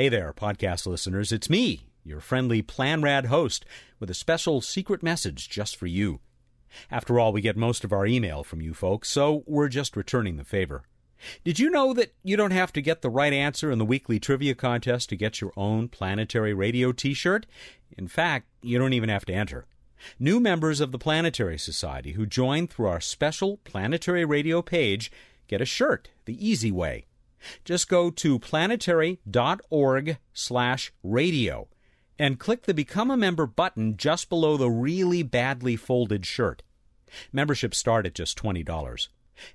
Hey there, podcast listeners. It's me, your friendly PlanRad host, with a special secret message just for you. After all, we get most of our email from you folks, so we're just returning the favor. Did you know that you don't have to get the right answer in the weekly trivia contest to get your own planetary radio t-shirt? In fact, you don't even have to enter. New members of the Planetary Society who join through our special planetary radio page get a shirt the easy way. Just go to planetary.org slash radio and click the Become a Member button just below the really badly folded shirt. Memberships start at just $20.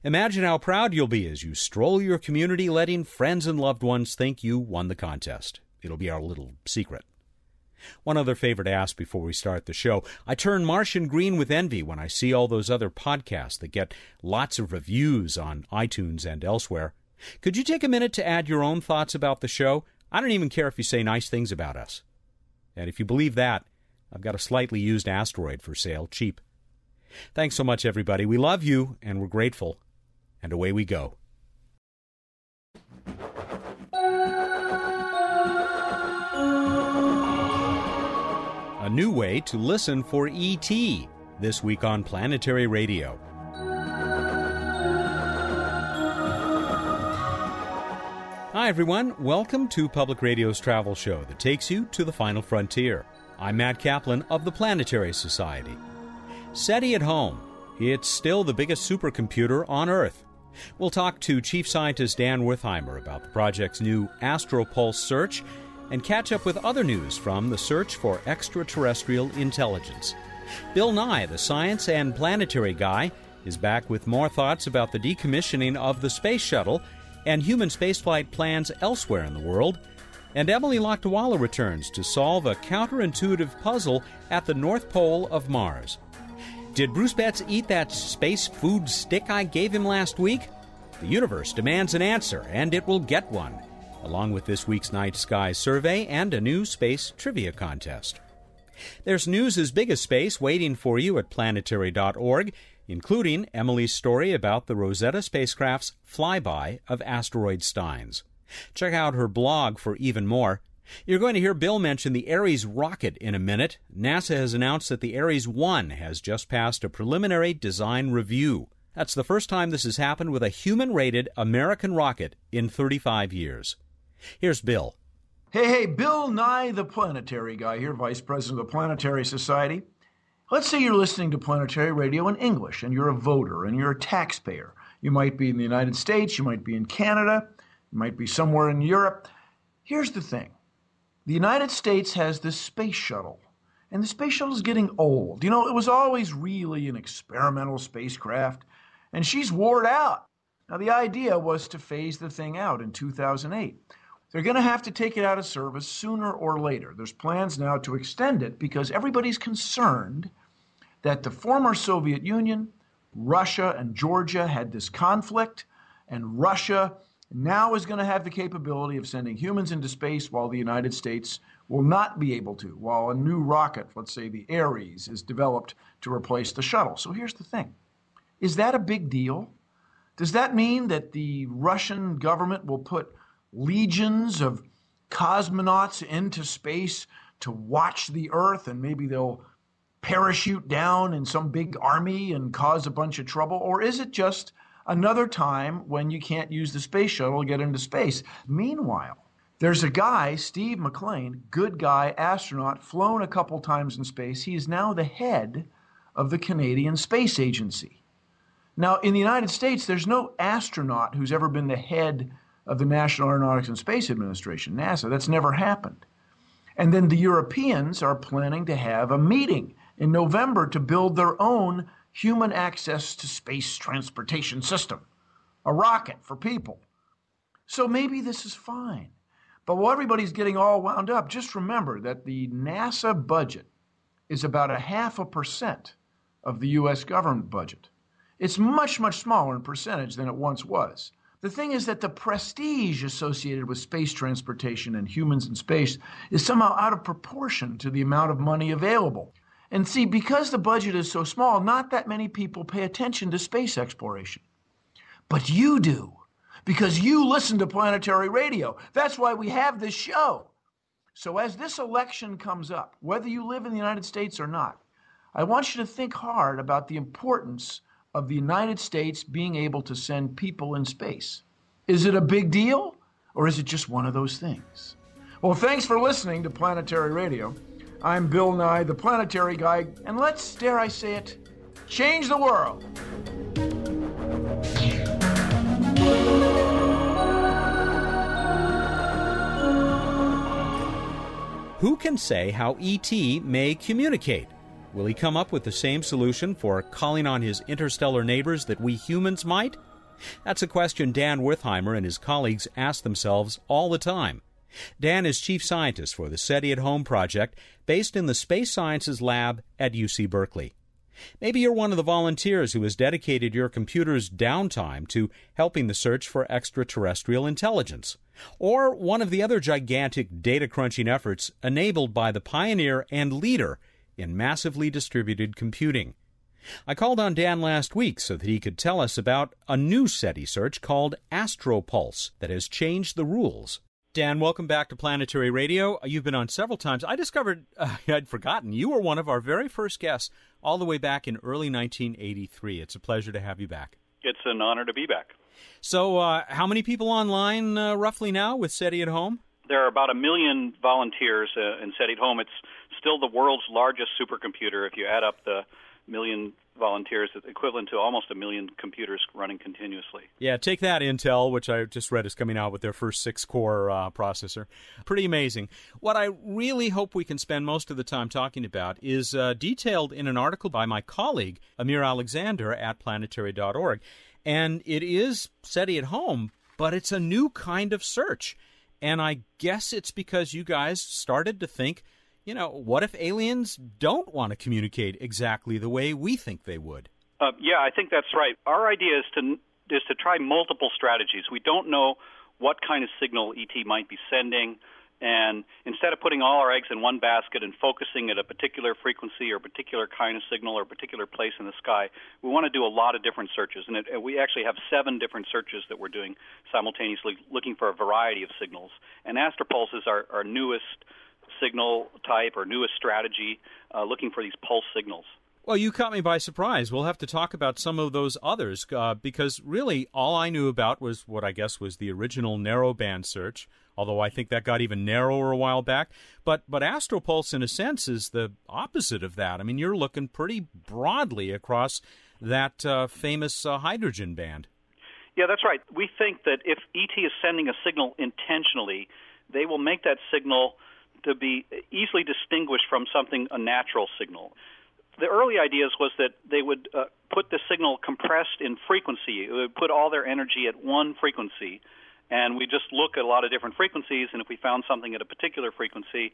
Imagine how proud you'll be as you stroll your community letting friends and loved ones think you won the contest. It'll be our little secret. One other favor to ask before we start the show. I turn Martian green with envy when I see all those other podcasts that get lots of reviews on iTunes and elsewhere. Could you take a minute to add your own thoughts about the show? I don't even care if you say nice things about us. And if you believe that, I've got a slightly used asteroid for sale, cheap. Thanks so much, everybody. We love you, and we're grateful. And away we go. A new way to listen for ET this week on Planetary Radio. Hi, everyone. Welcome to Public Radio's travel show that takes you to the final frontier. I'm Matt Kaplan of the Planetary Society. SETI at home. It's still the biggest supercomputer on Earth. We'll talk to Chief Scientist Dan Wertheimer about the project's new AstroPulse search and catch up with other news from the search for extraterrestrial intelligence. Bill Nye, the science and planetary guy, is back with more thoughts about the decommissioning of the space shuttle and human spaceflight plans elsewhere in the world. And Emily Lakdawalla returns to solve a counterintuitive puzzle at the North Pole of Mars. Did Bruce Betts eat that space food stick I gave him last week? The universe demands an answer, and it will get one, along with this week's night sky survey and a new space trivia contest. There's news as big as space waiting for you at planetary.org, including Emily's story about the Rosetta spacecraft's flyby of asteroid Steins. Check out her blog for even more. You're going to hear Bill mention the Ares rocket in a minute. NASA has announced that the Ares 1 has just passed a preliminary design review. That's the first time this has happened with a human rated American rocket in 35 years. Here's Bill. Hey, hey, Bill Nye, the planetary guy here, Vice President of the Planetary Society. Let's say you're listening to planetary radio in English and you're a voter and you're a taxpayer. You might be in the United States, you might be in Canada, you might be somewhere in Europe. Here's the thing the United States has this space shuttle, and the space shuttle is getting old. You know, it was always really an experimental spacecraft, and she's worn out. Now, the idea was to phase the thing out in 2008. They're going to have to take it out of service sooner or later. There's plans now to extend it because everybody's concerned that the former Soviet Union, Russia, and Georgia had this conflict, and Russia now is going to have the capability of sending humans into space while the United States will not be able to, while a new rocket, let's say the Ares, is developed to replace the shuttle. So here's the thing Is that a big deal? Does that mean that the Russian government will put legions of cosmonauts into space to watch the Earth, and maybe they'll parachute down in some big army and cause a bunch of trouble? Or is it just another time when you can't use the space shuttle to get into space? Meanwhile, there's a guy, Steve MacLean, good guy, astronaut, flown a couple times in space. He is now the head of the Canadian Space Agency. Now, in the United States, there's no astronaut who's ever been the head of the National Aeronautics and Space Administration, NASA. That's never happened. And then the Europeans are planning to have a meeting in November to build their own human access to space transportation system, a rocket for people. So maybe this is fine. But while everybody's getting all wound up, just remember that the NASA budget is about a half a percent of the U.S. government budget. It's much, much smaller in percentage than it once was. The thing is that the prestige associated with space transportation and humans in space is somehow out of proportion to the amount of money available. And see, because the budget is so small, not that many people pay attention to space exploration. But you do, because you listen to planetary radio. That's why we have this show. So, as this election comes up, whether you live in the United States or not, I want you to think hard about the importance of the United States being able to send people in space. Is it a big deal, or is it just one of those things? Well, thanks for listening to Planetary Radio. I'm Bill Nye, the Planetary Guy, and let's, dare I say it, change the world. Who can say how ET may communicate? Will he come up with the same solution for calling on his interstellar neighbors that we humans might? That's a question Dan Wertheimer and his colleagues ask themselves all the time. Dan is chief scientist for the SETI at Home project based in the Space Sciences Lab at UC Berkeley. Maybe you're one of the volunteers who has dedicated your computer's downtime to helping the search for extraterrestrial intelligence, or one of the other gigantic data crunching efforts enabled by the pioneer and leader in massively distributed computing. I called on Dan last week so that he could tell us about a new SETI search called Astropulse that has changed the rules. Dan, welcome back to Planetary Radio. You've been on several times. I discovered, uh, I'd forgotten, you were one of our very first guests all the way back in early 1983. It's a pleasure to have you back. It's an honor to be back. So, uh, how many people online uh, roughly now with SETI at Home? There are about a million volunteers uh, in SETI at Home. It's still the world's largest supercomputer if you add up the million volunteers, equivalent to almost a million computers running continuously. Yeah, take that Intel, which I just read is coming out with their first six-core uh, processor. Pretty amazing. What I really hope we can spend most of the time talking about is uh, detailed in an article by my colleague Amir Alexander at planetary.org, and it is SETI at home, but it's a new kind of search. And I guess it's because you guys started to think you know, what if aliens don't want to communicate exactly the way we think they would? Uh, yeah, I think that's right. Our idea is to is to try multiple strategies. We don't know what kind of signal ET might be sending, and instead of putting all our eggs in one basket and focusing at a particular frequency or particular kind of signal or particular place in the sky, we want to do a lot of different searches. And, it, and we actually have seven different searches that we're doing simultaneously, looking for a variety of signals. And Astropulse is our, our newest signal type or newest strategy, uh, looking for these pulse signals. Well, you caught me by surprise. We'll have to talk about some of those others uh, because really all I knew about was what I guess was the original narrowband search. Although I think that got even narrower a while back, but but Astropulse in a sense is the opposite of that. I mean, you're looking pretty broadly across that uh, famous uh, hydrogen band. Yeah, that's right. We think that if ET is sending a signal intentionally, they will make that signal to be easily distinguished from something a natural signal. The early ideas was that they would uh, put the signal compressed in frequency. It would put all their energy at one frequency, and we just look at a lot of different frequencies. And if we found something at a particular frequency,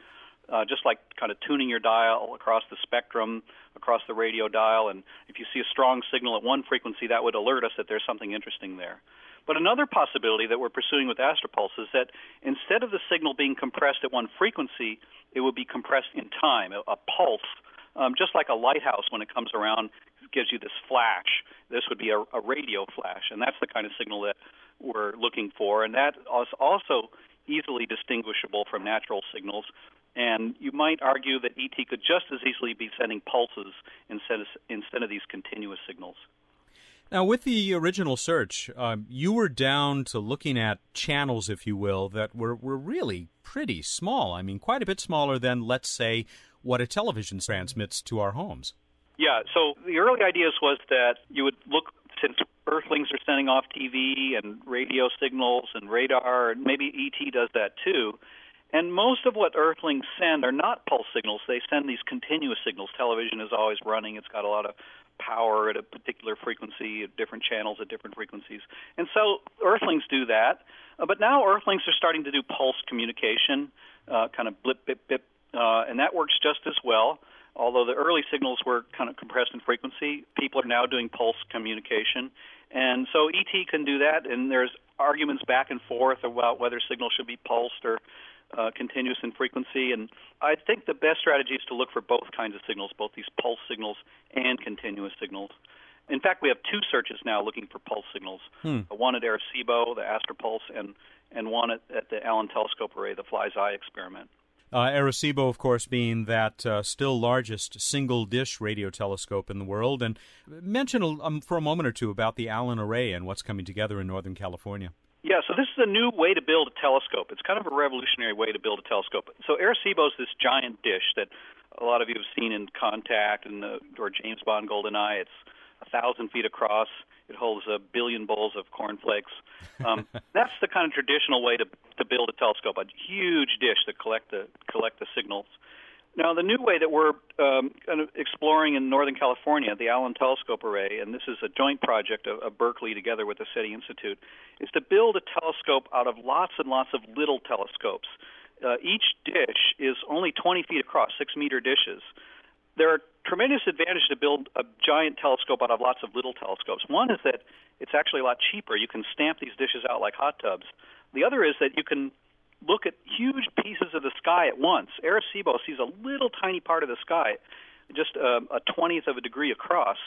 uh, just like kind of tuning your dial across the spectrum, across the radio dial, and if you see a strong signal at one frequency, that would alert us that there's something interesting there. But another possibility that we're pursuing with Astropulse is that instead of the signal being compressed at one frequency, it would be compressed in time, a, a pulse, um, just like a lighthouse when it comes around gives you this flash. This would be a, a radio flash, and that's the kind of signal that we're looking for, and that is also easily distinguishable from natural signals. And you might argue that ET could just as easily be sending pulses instead of, instead of these continuous signals. Now, with the original search, um, you were down to looking at channels, if you will, that were, were really pretty small. I mean, quite a bit smaller than, let's say, what a television transmits to our homes. Yeah, so the early ideas was that you would look, since Earthlings are sending off TV and radio signals and radar, and maybe ET does that too. And most of what Earthlings send are not pulse signals. They send these continuous signals. Television is always running. It's got a lot of power at a particular frequency, at different channels at different frequencies. And so Earthlings do that. Uh, but now Earthlings are starting to do pulse communication, uh, kind of blip, bip, bip, uh, and that works just as well. Although the early signals were kind of compressed in frequency, people are now doing pulse communication. And so ET can do that, and there's arguments back and forth about whether signals should be pulsed or uh, continuous in frequency. And I think the best strategy is to look for both kinds of signals, both these pulse signals and continuous signals. In fact, we have two searches now looking for pulse signals. Hmm. One at Arecibo, the Astropulse, and and one at, at the Allen Telescope Array, the Fly's Eye experiment. Uh, Arecibo, of course, being that uh, still largest single dish radio telescope in the world. And mention um, for a moment or two about the Allen Array and what's coming together in Northern California. Yeah, so this is a new way to build a telescope. It's kind of a revolutionary way to build a telescope. So Arecibo is this giant dish that a lot of you have seen in Contact and the, or James Bond GoldenEye. It's a thousand feet across. It holds a billion bowls of cornflakes. Um, that's the kind of traditional way to to build a telescope, a huge dish to collect the collect the signals. Now, the new way that we're um, kind of exploring in Northern California, the Allen Telescope Array, and this is a joint project of, of Berkeley together with the SETI Institute, is to build a telescope out of lots and lots of little telescopes. Uh, each dish is only 20 feet across, six meter dishes. There are tremendous advantages to build a giant telescope out of lots of little telescopes. One is that it's actually a lot cheaper. You can stamp these dishes out like hot tubs. The other is that you can look at huge pieces of the sky at once. Arecibo sees a little tiny part of the sky, just uh, a twentieth of a degree across,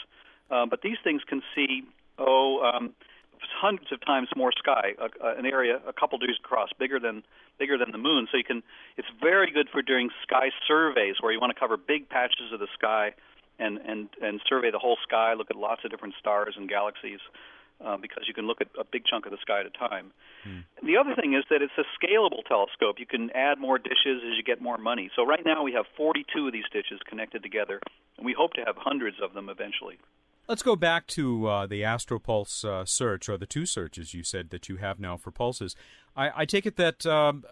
uh, but these things can see oh um, hundreds of times more sky, uh, uh, an area a couple degrees across, bigger than bigger than the moon. So you can, it's very good for doing sky surveys where you want to cover big patches of the sky and and and survey the whole sky, look at lots of different stars and galaxies uh, because you can look at a big chunk of the sky at a time. Hmm. The other thing is that it's a scalable telescope. You can add more dishes as you get more money. So right now we have 42 of these dishes connected together, and we hope to have hundreds of them eventually. Let's go back to uh, the Astropulse uh, search, or the two searches you said that you have now for pulses. I, I take it that um,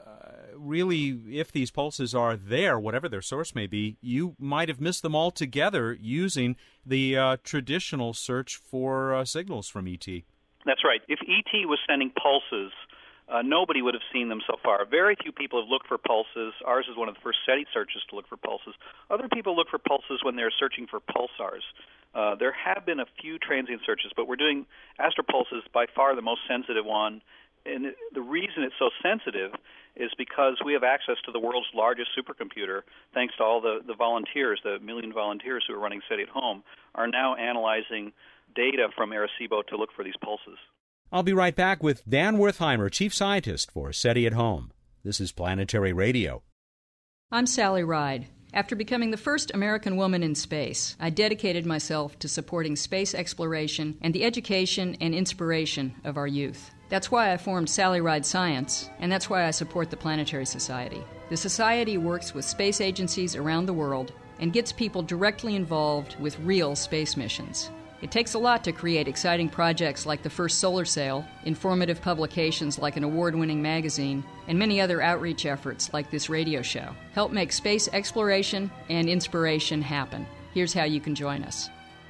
really, if these pulses are there, whatever their source may be, you might have missed them altogether using the uh, traditional search for uh, signals from ET. That's right. If ET was sending pulses, uh, nobody would have seen them so far. Very few people have looked for pulses. Ours is one of the first SETI searches to look for pulses. Other people look for pulses when they're searching for pulsars. Uh, there have been a few transient searches, but we're doing Astropulse is by far the most sensitive one. And the reason it's so sensitive is because we have access to the world's largest supercomputer, thanks to all the, the volunteers, the million volunteers who are running SETI at home, are now analyzing data from Arecibo to look for these pulses. I'll be right back with Dan Wertheimer, Chief Scientist for SETI at Home. This is Planetary Radio. I'm Sally Ride. After becoming the first American woman in space, I dedicated myself to supporting space exploration and the education and inspiration of our youth. That's why I formed Sally Ride Science, and that's why I support the Planetary Society. The Society works with space agencies around the world and gets people directly involved with real space missions. It takes a lot to create exciting projects like the first solar sail, informative publications like an award winning magazine, and many other outreach efforts like this radio show. Help make space exploration and inspiration happen. Here's how you can join us.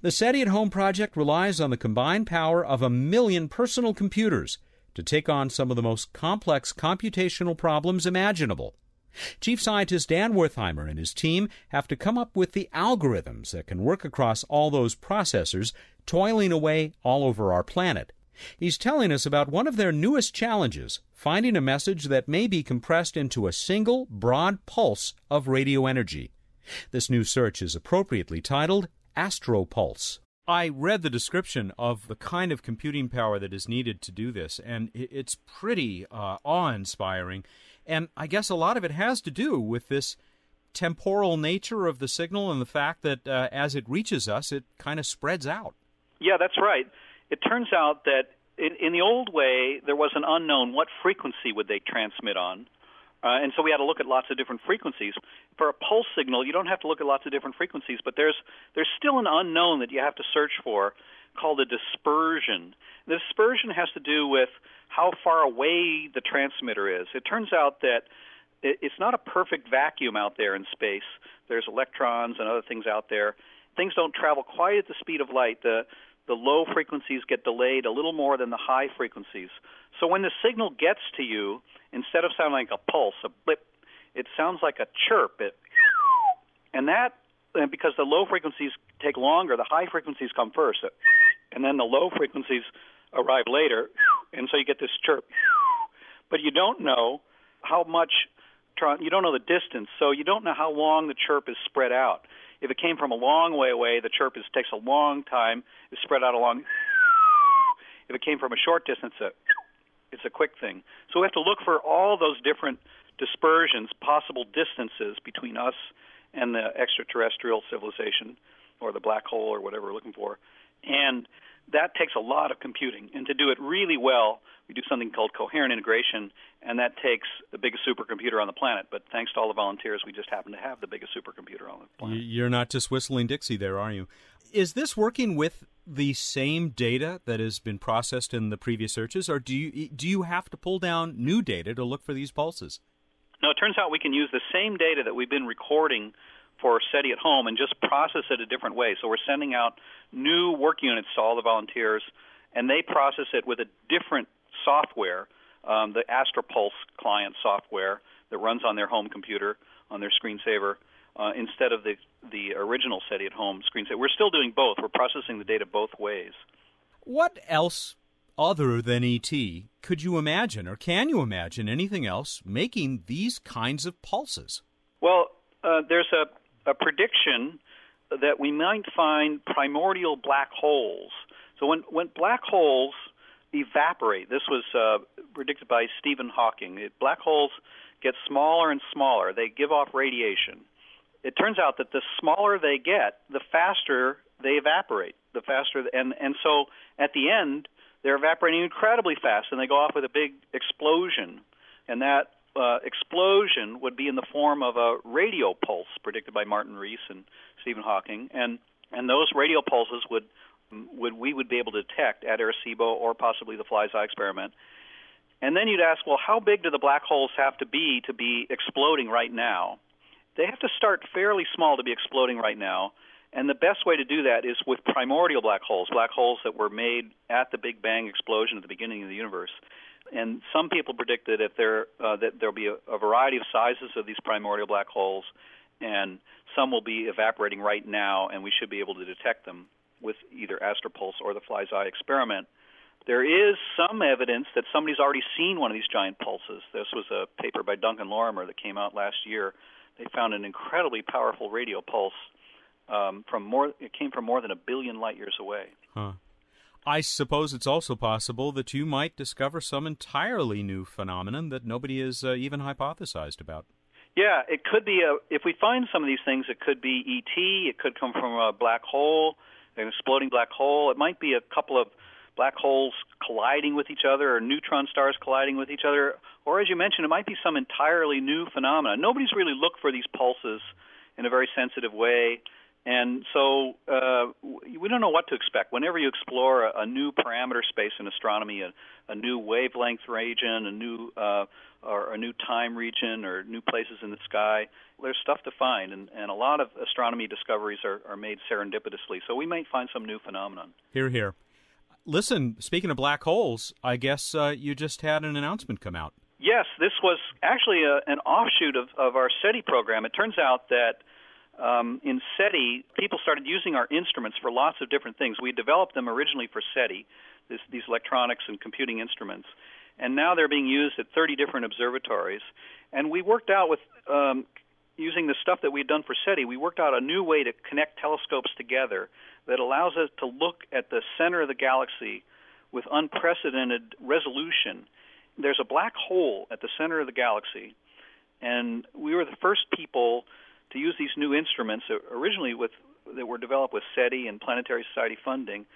The SETI at Home project relies on the combined power of a million personal computers to take on some of the most complex computational problems imaginable. Chief Scientist Dan Wertheimer and his team have to come up with the algorithms that can work across all those processors toiling away all over our planet. He's telling us about one of their newest challenges finding a message that may be compressed into a single broad pulse of radio energy. This new search is appropriately titled Astropulse. I read the description of the kind of computing power that is needed to do this, and it's pretty uh, awe inspiring. And I guess a lot of it has to do with this temporal nature of the signal and the fact that uh, as it reaches us, it kind of spreads out. Yeah, that's right. It turns out that in, in the old way, there was an unknown what frequency would they transmit on. Uh, and so we had to look at lots of different frequencies. For a pulse signal, you don't have to look at lots of different frequencies, but there's there's still an unknown that you have to search for called a dispersion. The dispersion has to do with how far away the transmitter is. It turns out that it's not a perfect vacuum out there in space. There's electrons and other things out there. Things don't travel quite at the speed of light. The the low frequencies get delayed a little more than the high frequencies. So when the signal gets to you, instead of sounding like a pulse, a blip, it sounds like a chirp. It, and that, and because the low frequencies take longer, the high frequencies come first, and then the low frequencies arrive later, and so you get this chirp. But you don't know how much, you don't know the distance, so you don't know how long the chirp is spread out. If it came from a long way away, the chirp is, takes a long time. It's spread out along. If it came from a short distance, it's a quick thing. So we have to look for all those different dispersions, possible distances between us and the extraterrestrial civilization or the black hole or whatever we're looking for. And that takes a lot of computing. And to do it really well, we do something called coherent integration, and that takes the biggest supercomputer on the planet. But thanks to all the volunteers, we just happen to have the biggest supercomputer on the planet. You're not just whistling Dixie there, are you? Is this working with the same data that has been processed in the previous searches, or do you do you have to pull down new data to look for these pulses? No, it turns out we can use the same data that we've been recording for SETI at home and just process it a different way. So we're sending out new work units to all the volunteers, and they process it with a different software, um, the AstroPulse client software that runs on their home computer on their screensaver. Uh, instead of the the original SETI at home screensaver, we're still doing both. We're processing the data both ways. What else other than ET could you imagine, or can you imagine anything else making these kinds of pulses? Well, uh, there's a a prediction that we might find primordial black holes. So when when black holes evaporate, this was uh, predicted by Stephen Hawking. It, black holes get smaller and smaller. They give off radiation. It turns out that the smaller they get, the faster they evaporate. The faster, and and so at the end, they're evaporating incredibly fast, and they go off with a big explosion, and that uh, explosion would be in the form of a radio pulse predicted by Martin Rees and Stephen Hawking, and and those radio pulses would would we would be able to detect at Arecibo or possibly the Fly's Eye experiment. And then you'd ask, well, how big do the black holes have to be to be exploding right now? They have to start fairly small to be exploding right now. And the best way to do that is with primordial black holes, black holes that were made at the Big Bang explosion at the beginning of the universe and some people predict that if there uh, that there'll be a, a variety of sizes of these primordial black holes, and some will be evaporating right now, and we should be able to detect them with either AstroPulse or the Fly's Eye experiment. There is some evidence that somebody's already seen one of these giant pulses. This was a paper by Duncan Lorimer that came out last year. They found an incredibly powerful radio pulse um, from more. It came from more than a billion light years away. Huh. I suppose it's also possible that you might discover some entirely new phenomenon that nobody has uh, even hypothesized about. Yeah, it could be a. If we find some of these things, it could be ET. It could come from a black hole, an exploding black hole. It might be a couple of black holes colliding with each other, or neutron stars colliding with each other, or as you mentioned, it might be some entirely new phenomenon. Nobody's really looked for these pulses in a very sensitive way. And so uh, we don't know what to expect. Whenever you explore a, a new parameter space in astronomy, a, a new wavelength region, a new uh, or a new time region, or new places in the sky, there's stuff to find. And, and a lot of astronomy discoveries are, are made serendipitously. So we might find some new phenomenon. Here, here. Listen, speaking of black holes, I guess uh, you just had an announcement come out. Yes, this was actually a, an offshoot of, of our SETI program. It turns out that um, in SETI, people started using our instruments for lots of different things. We developed them originally for SETI, this, these electronics and computing instruments, and now they're being used at 30 different observatories. And we worked out with um, using the stuff that we had done for SETI, we worked out a new way to connect telescopes together that allows us to look at the center of the galaxy with unprecedented resolution. There's a black hole at the center of the galaxy, and we were the first people to use these new instruments originally with that were developed with SETI and Planetary Society funding.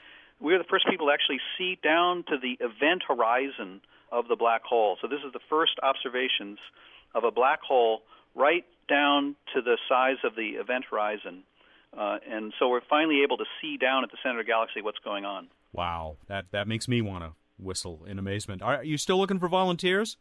We were the first people to actually see down to the event horizon of the black hole. So this is the first observations of a black hole right down to the size of the event horizon. Uh, and so we're finally able to see down at the center of the galaxy what's going on. Wow, that that makes me want to whistle in amazement. Are you still looking for volunteers?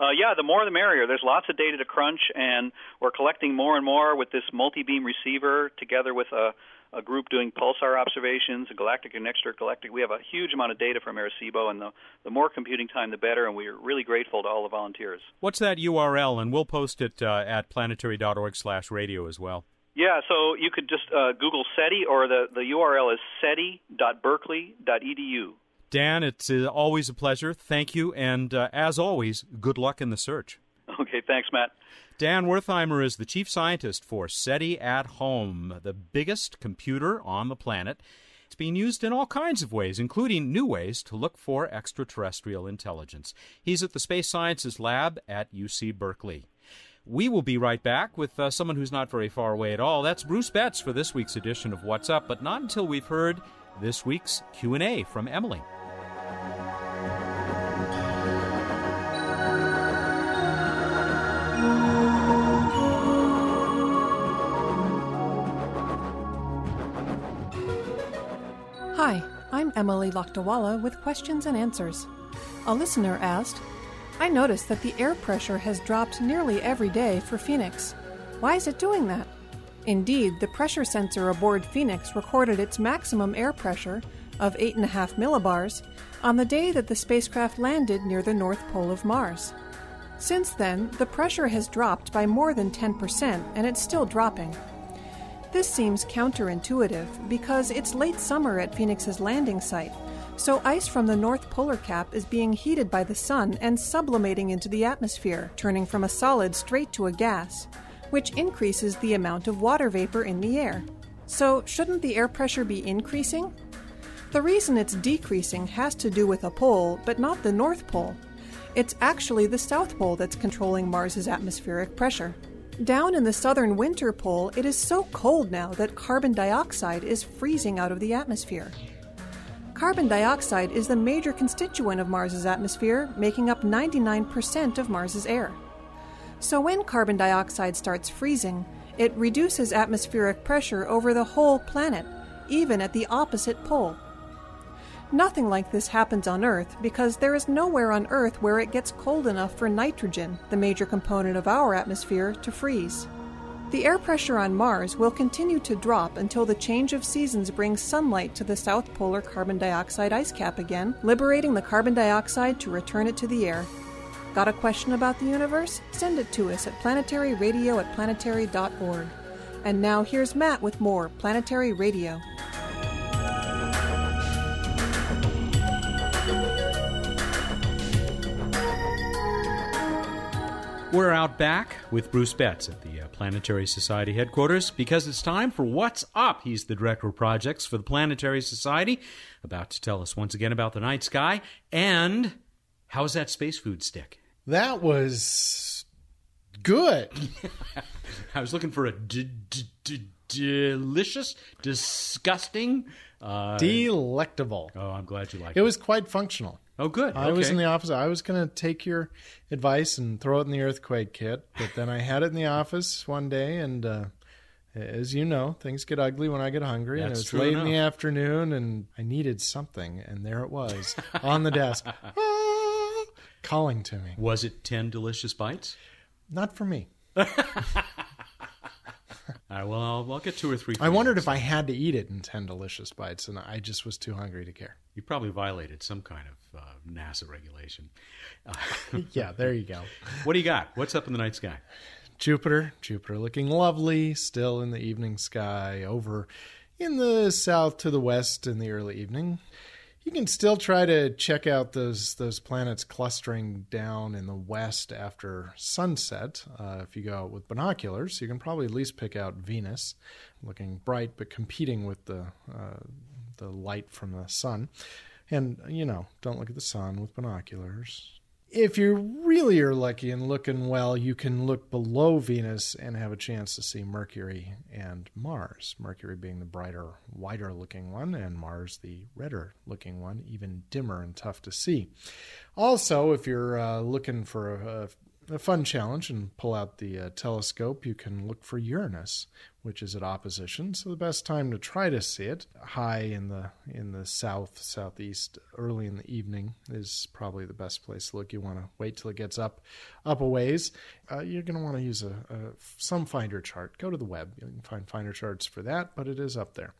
Uh, yeah, the more the merrier. There's lots of data to crunch, and we're collecting more and more with this multi-beam receiver together with a, a group doing pulsar observations, a galactic and extragalactic. We have a huge amount of data from Arecibo, and the, the more computing time, the better, and we're really grateful to all the volunteers. What's that URL? And we'll post it uh, at planetary.org slash radio as well. Yeah, so you could just uh, Google SETI, or the, the URL is seti.berkeley.edu. Dan, it's uh, always a pleasure. Thank you. And uh, as always, good luck in the search. Okay, thanks, Matt. Dan Wertheimer is the chief scientist for SETI at Home, the biggest computer on the planet. It's being used in all kinds of ways, including new ways to look for extraterrestrial intelligence. He's at the Space Sciences Lab at UC Berkeley. We will be right back with uh, someone who's not very far away at all. That's Bruce Betts for this week's edition of What's Up, but not until we've heard this week's Q&A from Emily. Emily Lakdawalla with questions and answers. A listener asked, I noticed that the air pressure has dropped nearly every day for Phoenix. Why is it doing that? Indeed, the pressure sensor aboard Phoenix recorded its maximum air pressure of 8.5 millibars on the day that the spacecraft landed near the North Pole of Mars. Since then, the pressure has dropped by more than 10%, and it's still dropping. This seems counterintuitive because it's late summer at Phoenix's landing site, so ice from the North Polar Cap is being heated by the sun and sublimating into the atmosphere, turning from a solid straight to a gas, which increases the amount of water vapor in the air. So, shouldn't the air pressure be increasing? The reason it's decreasing has to do with a pole, but not the North Pole. It's actually the South Pole that's controlling Mars's atmospheric pressure. Down in the southern winter pole, it is so cold now that carbon dioxide is freezing out of the atmosphere. Carbon dioxide is the major constituent of Mars's atmosphere, making up 99% of Mars's air. So when carbon dioxide starts freezing, it reduces atmospheric pressure over the whole planet, even at the opposite pole. Nothing like this happens on Earth because there is nowhere on Earth where it gets cold enough for nitrogen, the major component of our atmosphere, to freeze. The air pressure on Mars will continue to drop until the change of seasons brings sunlight to the south polar carbon dioxide ice cap again, liberating the carbon dioxide to return it to the air. Got a question about the universe? Send it to us at planetaryradio at planetary.org. And now here's Matt with more Planetary Radio. We're out back with Bruce Betts at the uh, Planetary Society headquarters because it's time for What's Up. He's the director of projects for the Planetary Society, about to tell us once again about the night sky and how's that space food stick? That was good. I was looking for a d- d- d- delicious, disgusting, uh, Delectable. oh, I'm glad you like It it. was quite functional. Oh, good. I was in the office. I was going to take your advice and throw it in the earthquake kit, but then I had it in the office one day, and uh, as you know, things get ugly when I get hungry. and it was late in the afternoon, and I needed something, and there it was on the desk, Ah, calling to me. Was it 10 delicious bites? Not for me. All right, well, I'll, I'll get two or three. I wondered if I had to eat it in ten delicious bites, and I just was too hungry to care. You probably violated some kind of uh, NASA regulation. Yeah, there you go. What do you got? What's up in the night sky? Jupiter, Jupiter looking lovely, still in the evening sky, over in the south to the west in the early evening. You can still try to check out those those planets clustering down in the west after sunset. Uh, if you go out with binoculars, you can probably at least pick out Venus, looking bright but competing with the uh, the light from the sun. And you know, don't look at the sun with binoculars if you really are lucky and looking well, you can look below Venus and have a chance to see Mercury and Mars. Mercury being the brighter, whiter looking one, and Mars the redder looking one, even dimmer and tough to see. Also, if you're uh, looking for a, a fun challenge and pull out the uh, telescope, you can look for Uranus, which is at opposition. So the best time to try to see it, high in the in the south southeast, early in the evening, is probably the best place to look. You want to wait till it gets up up a ways. Uh, you're going to want to use a, a some finder chart. Go to the web. You can find finder charts for that, but it is up there.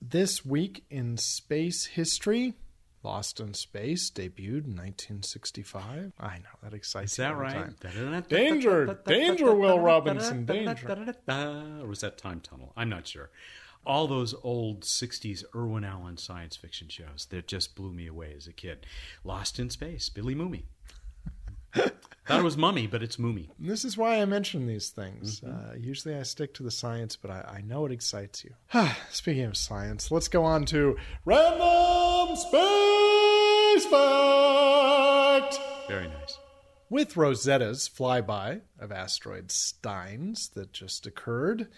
This week in space history. Lost in Space debuted in 1965. I know that excites Is that right? Danger, danger, Will Robinson, danger. Or was that Time Tunnel? I'm not sure. All those old 60s Irwin Allen science fiction shows that just blew me away as a kid. Lost in Space, Billy Mumy. Thought it was Mummy, but it's Moomy. And This is why I mention these things. Uh, usually I stick to the science, but I, I know it excites you. Speaking of science, let's go on to Random Space With Rosetta's flyby of asteroid Steins that just occurred,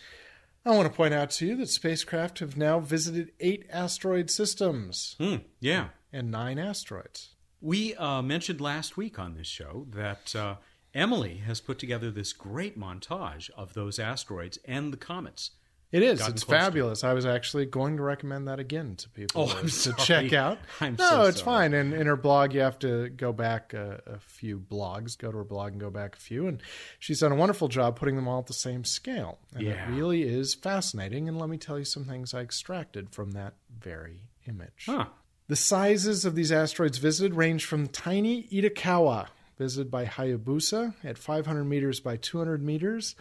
I want to point out to you that spacecraft have now visited eight asteroid systems Hmm, yeah. and nine asteroids. We uh, mentioned last week on this show that uh, Emily has put together this great montage of those asteroids and the comets. It is. It's to fabulous. I was actually going to recommend that again to people Oh, I'm to check out. I'm no, so it's sorry. fine. And in her blog, you have to go back a, a few blogs. Go to her blog and go back a few. And she's done a wonderful job putting them all at the same scale. And Yeah. it really is fascinating. And let me tell you some things I extracted from that very image. Huh. The sizes of these asteroids visited range from tiny Itokawa, visited by Hayabusa at 500 meters by 200 meters,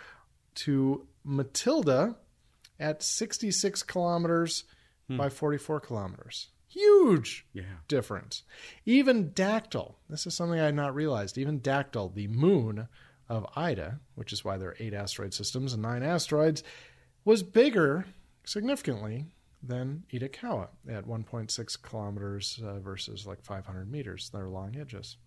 to Matilda at 66 kilometers by 44 kilometers. Huge Yeah. difference. Even Dactyl, this is something I had not realized, even Dactyl, the moon of Ida, which is why there are eight asteroid systems and nine asteroids, was bigger significantly than Itokawa at 1.6 kilometers uh, versus like 500 meters. They're long edges.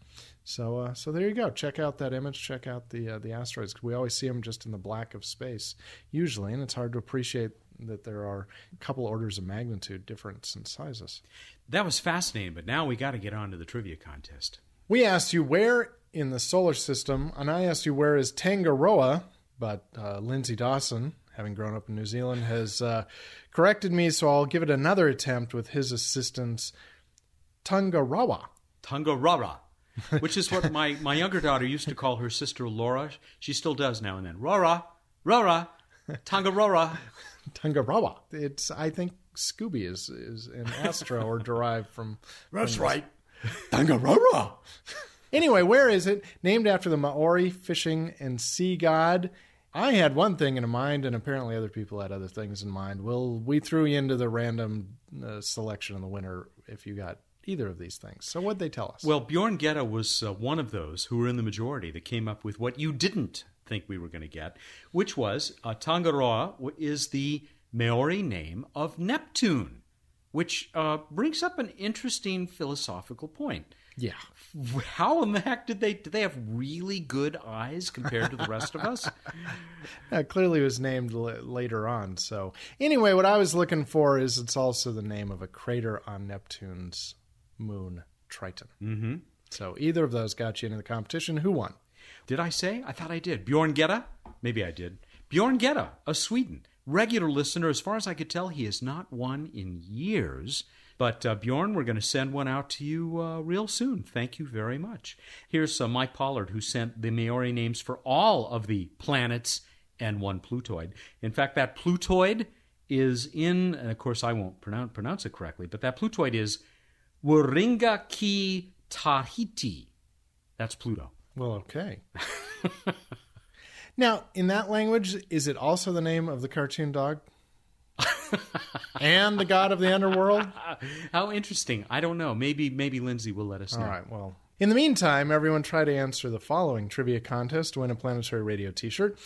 So, uh, so there you go. Check out that image. Check out the uh, the asteroids. 'cause we always see them just in the black of space usually, and it's hard to appreciate that there are a couple orders of magnitude difference in sizes. That was fascinating, but now we got to get on to the trivia contest. We asked you where in the solar system, and I asked you where is Tangaroa, but uh, Lindsay Dawson, having grown up in New Zealand, has uh, corrected me, so I'll give it another attempt with his assistance. Tangarawa. Tangarara, which is what my, my younger daughter used to call her sister Laura. She still does now and then. Rora, Rora, Tangarora. Tangarawa. It's I think Scooby is is an Astro or derived from. That's right. Tangaroa. Anyway, where is it? Named after the Maori fishing and sea god. I had one thing in mind, and apparently other people had other things in mind. Well, we threw you into the random uh, selection in the winter if you got either of these things. So what'd they tell us? Well, Bjorn Getta was uh, one of those who were in the majority that came up with what you didn't think we were going to get, which was uh, Tangaroa is the Maori name of Neptune, which uh, brings up an interesting philosophical point. yeah. How in the heck did they? Did they have really good eyes compared to the rest of us? Uh, clearly was named l- later on. So anyway, what I was looking for is it's also the name of a crater on Neptune's moon, Triton. Mm-hmm. So either of those got you into the competition. Who won? Did I say? I thought I did. Bjorn Getta? Maybe I did. Bjorn Getta of Sweden. Regular listener, as far as I could tell, he has not won in years. But uh, Bjorn, we're going to send one out to you uh, real soon. Thank you very much. Here's uh, Mike Pollard, who sent the Maori names for all of the planets and one Plutoid. In fact, that Plutoid is in, and of course I won't pronounce, pronounce it correctly, but that Plutoid is Waringa ki Tahiti. That's Pluto. Well, okay. now, in that language, is it also the name of the cartoon dog? and the god of the underworld? How interesting. I don't know. Maybe maybe Lindsay will let us know. All right, well. In the meantime, everyone try to answer the following trivia contest to win a Planetary Radio t shirt.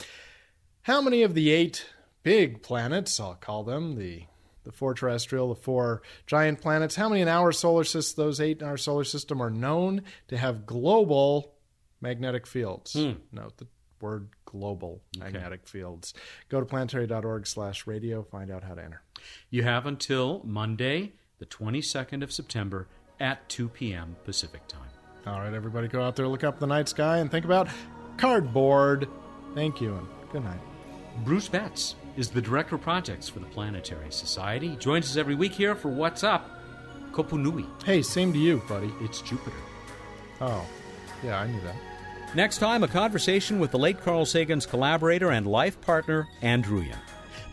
How many of the eight big planets, I'll call them, the the four terrestrial, the four giant planets, how many in our solar system, those eight in our solar system, are known to have global magnetic fields? Hmm. Note the word global magnetic fields. Go to planetary.org slash radio, find out how to enter. You have until Monday, the 22nd of September at 2 p.m. Pacific time. All right, everybody, go out there, look up the night sky, and think about cardboard. Thank you and good night. Bruce Betts is the Director of Projects for the Planetary Society. He joins us every week here for What's Up. Kopunui. Hey, same to you, buddy. It's Jupiter. Oh, yeah, I knew that. Next time, a conversation with the late Carl Sagan's collaborator and life partner, Ann Druyan.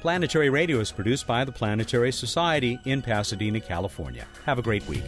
Planetary Radio is produced by the Planetary Society in Pasadena, California. Have a great week.